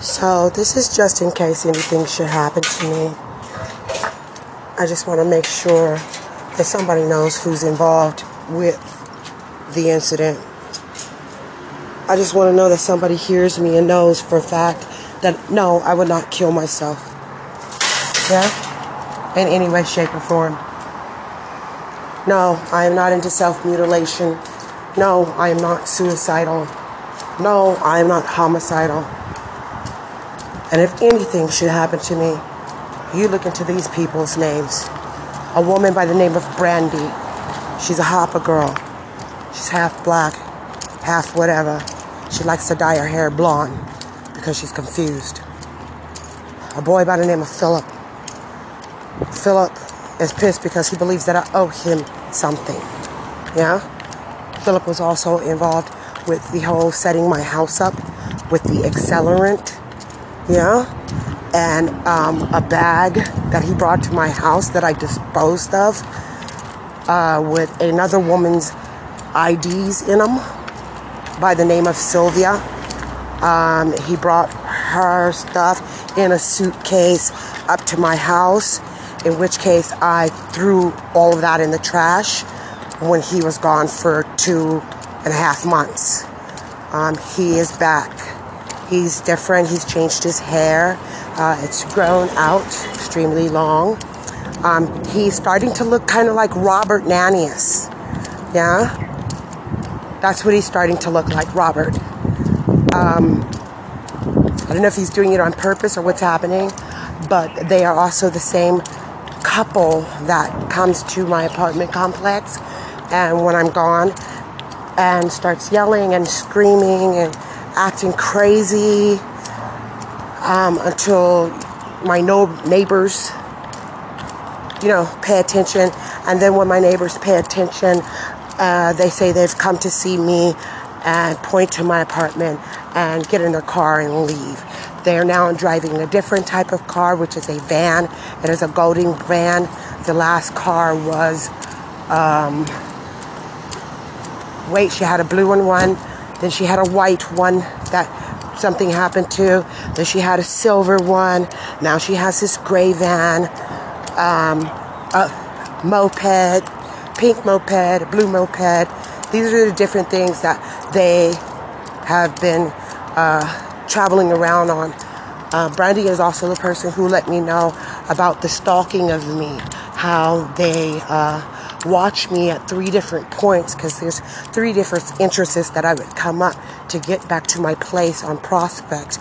So, this is just in case anything should happen to me. I just want to make sure that somebody knows who's involved with the incident. I just want to know that somebody hears me and knows for a fact that no, I would not kill myself. Yeah? In any way, shape, or form. No, I am not into self mutilation. No, I am not suicidal. No, I am not homicidal. And if anything should happen to me, you look into these people's names. A woman by the name of Brandy. She's a hapa girl. She's half black, half whatever. She likes to dye her hair blonde because she's confused. A boy by the name of Philip. Philip is pissed because he believes that I owe him something. Yeah? Philip was also involved with the whole setting my house up with the accelerant yeah, and um, a bag that he brought to my house that I disposed of uh, with another woman's IDs in them by the name of Sylvia. Um, he brought her stuff in a suitcase up to my house, in which case I threw all of that in the trash when he was gone for two and a half months. Um, he is back. He's different. He's changed his hair. Uh, it's grown out extremely long. Um, he's starting to look kind of like Robert Nanius. Yeah? That's what he's starting to look like, Robert. Um, I don't know if he's doing it on purpose or what's happening, but they are also the same couple that comes to my apartment complex and when I'm gone and starts yelling and screaming and acting crazy um, until my no- neighbors, you know, pay attention. And then when my neighbors pay attention, uh, they say they've come to see me and point to my apartment and get in their car and leave. They are now driving a different type of car, which is a van. It is a Golding van. The last car was, um, wait, she had a blue and one then she had a white one that something happened to. Then she had a silver one. Now she has this gray van, um, a moped, pink moped, blue moped. These are the different things that they have been uh, traveling around on. Uh, Brandy is also the person who let me know about the stalking of me, how they uh, watch me at three different points because there's three different entrances that I would come up to get back to my place on Prospect.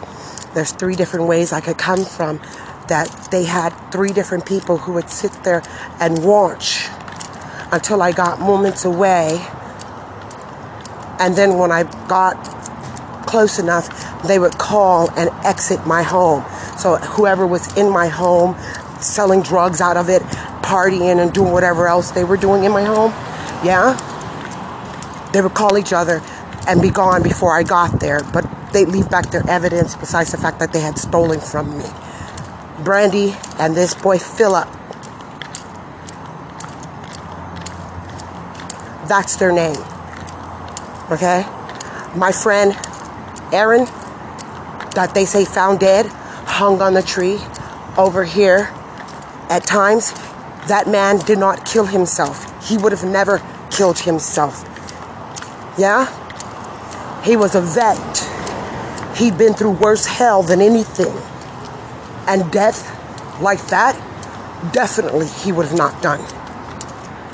There's three different ways I could come from that they had three different people who would sit there and watch until I got moments away. And then when I got close enough, they would call and exit my home. So whoever was in my home selling drugs out of it partying and doing whatever else they were doing in my home, yeah, they would call each other and be gone before I got there. But they leave back their evidence besides the fact that they had stolen from me. Brandy and this boy Philip. That's their name. Okay? My friend Aaron, that they say found dead, hung on the tree over here at times that man did not kill himself. He would have never killed himself. Yeah? He was a vet. He'd been through worse hell than anything. And death like that, definitely he would have not done.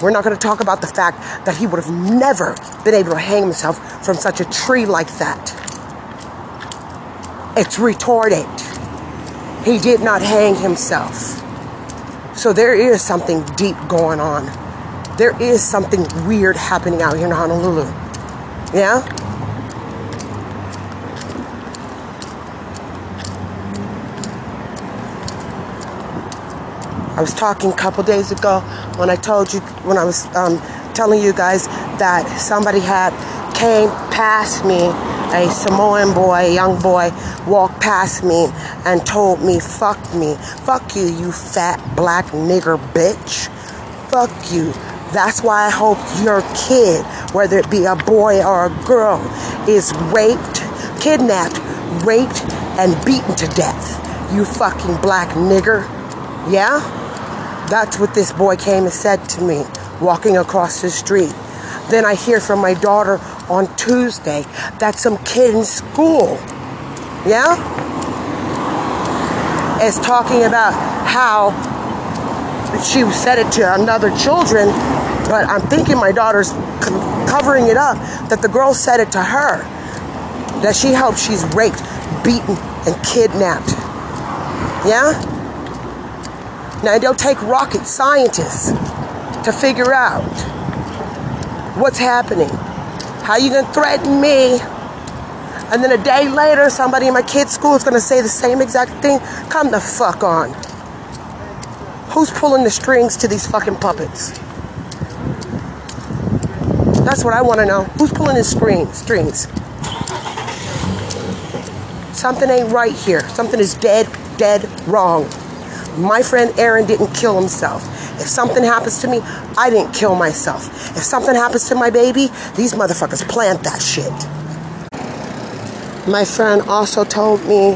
We're not going to talk about the fact that he would have never been able to hang himself from such a tree like that. It's retarded. He did not hang himself. So there is something deep going on. There is something weird happening out here in Honolulu. Yeah? I was talking a couple days ago when I told you, when I was um, telling you guys that somebody had came past me a Samoan boy, a young boy, walked past me and told me, fuck me. Fuck you, you fat black nigger bitch. Fuck you. That's why I hope your kid, whether it be a boy or a girl, is raped, kidnapped, raped, and beaten to death. You fucking black nigger. Yeah? That's what this boy came and said to me walking across the street. Then I hear from my daughter on Tuesday that some kid in school, yeah, is talking about how she said it to another children, but I'm thinking my daughter's covering it up that the girl said it to her that she hopes she's raped, beaten, and kidnapped. Yeah? Now they'll take rocket scientists to figure out what's happening. How you gonna threaten me? And then a day later, somebody in my kid's school is gonna say the same exact thing. Come the fuck on. Who's pulling the strings to these fucking puppets? That's what I want to know. Who's pulling the strings? Strings. Something ain't right here. Something is dead, dead wrong. My friend Aaron didn't kill himself. If something happens to me, I didn't kill myself. If something happens to my baby, these motherfuckers plant that shit. My friend also told me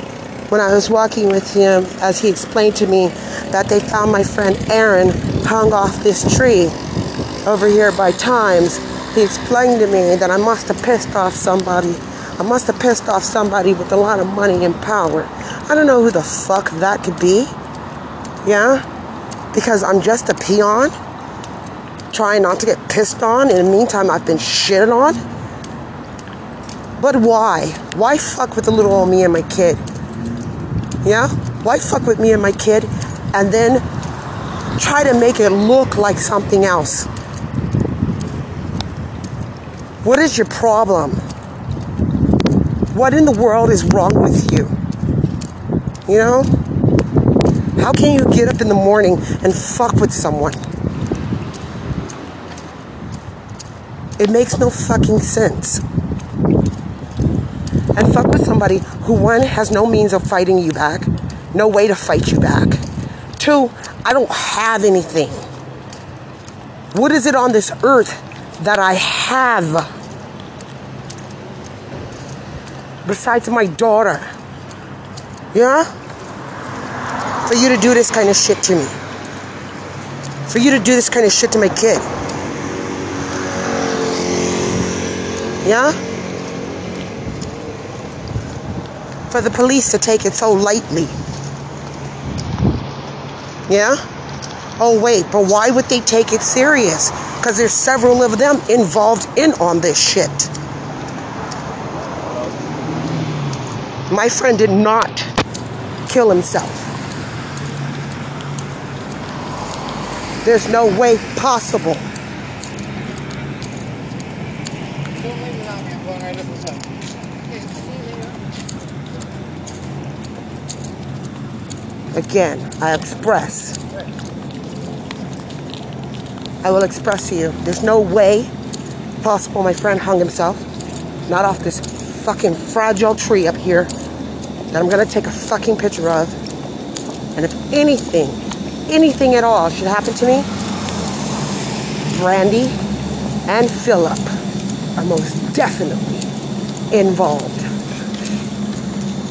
when I was walking with him, as he explained to me, that they found my friend Aaron hung off this tree over here by Times. He explained to me that I must have pissed off somebody. I must have pissed off somebody with a lot of money and power. I don't know who the fuck that could be. Yeah? because I'm just a peon trying not to get pissed on. In the meantime, I've been shitted on. But why? Why fuck with the little old me and my kid? Yeah? Why fuck with me and my kid and then try to make it look like something else? What is your problem? What in the world is wrong with you? You know? How can you get up in the morning and fuck with someone? It makes no fucking sense. And fuck with somebody who, one, has no means of fighting you back, no way to fight you back. Two, I don't have anything. What is it on this earth that I have besides my daughter? Yeah? For you to do this kind of shit to me. For you to do this kind of shit to my kid. Yeah? For the police to take it so lightly. Yeah? Oh, wait, but why would they take it serious? Because there's several of them involved in on this shit. My friend did not kill himself. There's no way possible. Again, I express. I will express to you. There's no way possible my friend hung himself. Not off this fucking fragile tree up here that I'm gonna take a fucking picture of. And if anything anything at all should happen to me, Brandy and Philip are most definitely involved.